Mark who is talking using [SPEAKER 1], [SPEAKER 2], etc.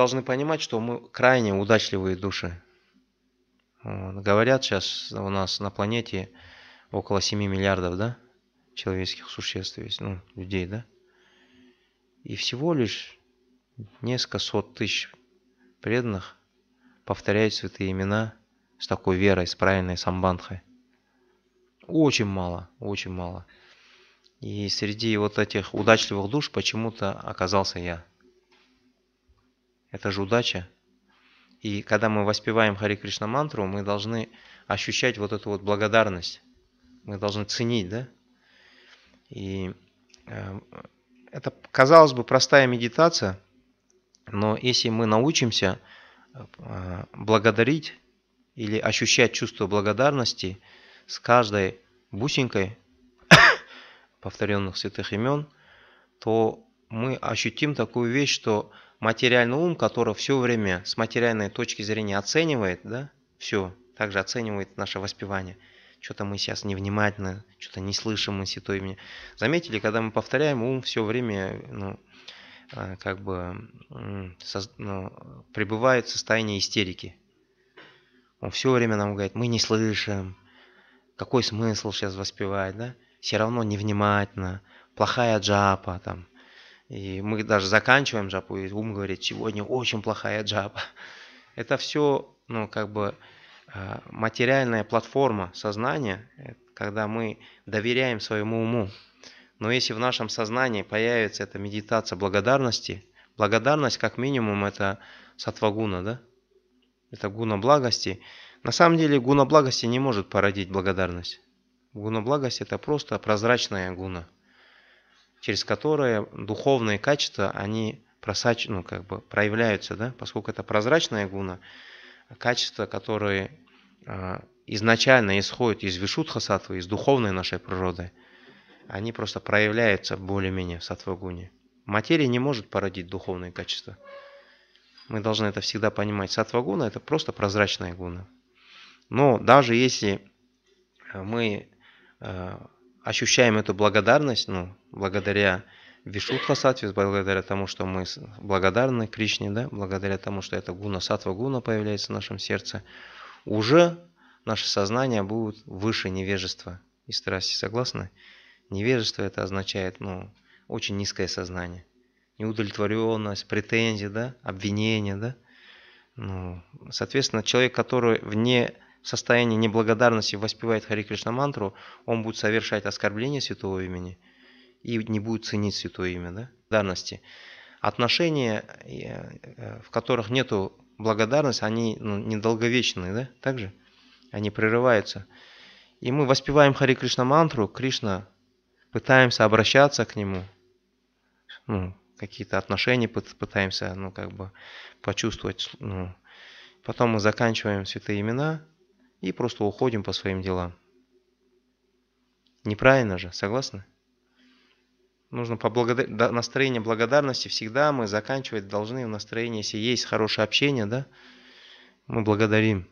[SPEAKER 1] должны понимать, что мы крайне удачливые души. Вот. Говорят сейчас у нас на планете около 7 миллиардов, да, человеческих существ есть, ну, людей, да. И всего лишь несколько сот тысяч преданных повторяют святые имена с такой верой, с правильной самбандхой. Очень мало, очень мало. И среди вот этих удачливых душ почему-то оказался я. Это же удача. И когда мы воспеваем Хари Кришна мантру, мы должны ощущать вот эту вот благодарность. Мы должны ценить, да? И э, это, казалось бы, простая медитация, но если мы научимся э, благодарить или ощущать чувство благодарности с каждой бусинкой повторенных святых имен, то мы ощутим такую вещь, что материальный ум, который все время с материальной точки зрения оценивает, да, все, также оценивает наше воспевание. Что-то мы сейчас невнимательно, что-то не слышим мы святое имя. Заметили, когда мы повторяем, ум все время, ну, э, как бы ну, пребывает в состоянии истерики. Он все время нам говорит, мы не слышим, какой смысл сейчас воспевать, да? Все равно невнимательно, плохая джапа там. И мы даже заканчиваем джапу, и ум говорит, сегодня очень плохая джапа. Это все, ну, как бы э, материальная платформа сознания, э, когда мы доверяем своему уму. Но если в нашем сознании появится эта медитация благодарности, благодарность как минимум это сатвагуна, да? Это гуна благости. На самом деле гуна благости не может породить благодарность. Гуна благости это просто прозрачная гуна, через которое духовные качества, они просач... ну, как бы проявляются, да? поскольку это прозрачная гуна, качества, которые э, изначально исходят из вишудха сатвы, из духовной нашей природы, они просто проявляются более-менее в сатвагуне. Материя не может породить духовные качества. Мы должны это всегда понимать. Сатвагуна – это просто прозрачная гуна. Но даже если мы э, ощущаем эту благодарность, ну, благодаря Вишудха Сатве, благодаря тому, что мы благодарны Кришне, да, благодаря тому, что это гуна Сатва Гуна появляется в нашем сердце, уже наше сознание будет выше невежества и страсти. Согласны? Невежество это означает ну, очень низкое сознание. Неудовлетворенность, претензии, да, обвинения, да. Ну, соответственно, человек, который вне состоянии неблагодарности воспевает Хари Кришна мантру, он будет совершать оскорбление святого имени и не будет ценить святое имя, да, благодарности. Отношения, э, в которых нету благодарности, они ну, недолговечные, да, также они прерываются. И мы воспеваем Хари Кришна мантру, Кришна, пытаемся обращаться к нему, ну, какие-то отношения пытаемся, ну, как бы почувствовать, ну, потом мы заканчиваем святые имена, и просто уходим по своим делам. Неправильно же, согласны? Нужно по благодар... настроение благодарности всегда мы заканчивать должны в настроении, если есть хорошее общение, да, мы благодарим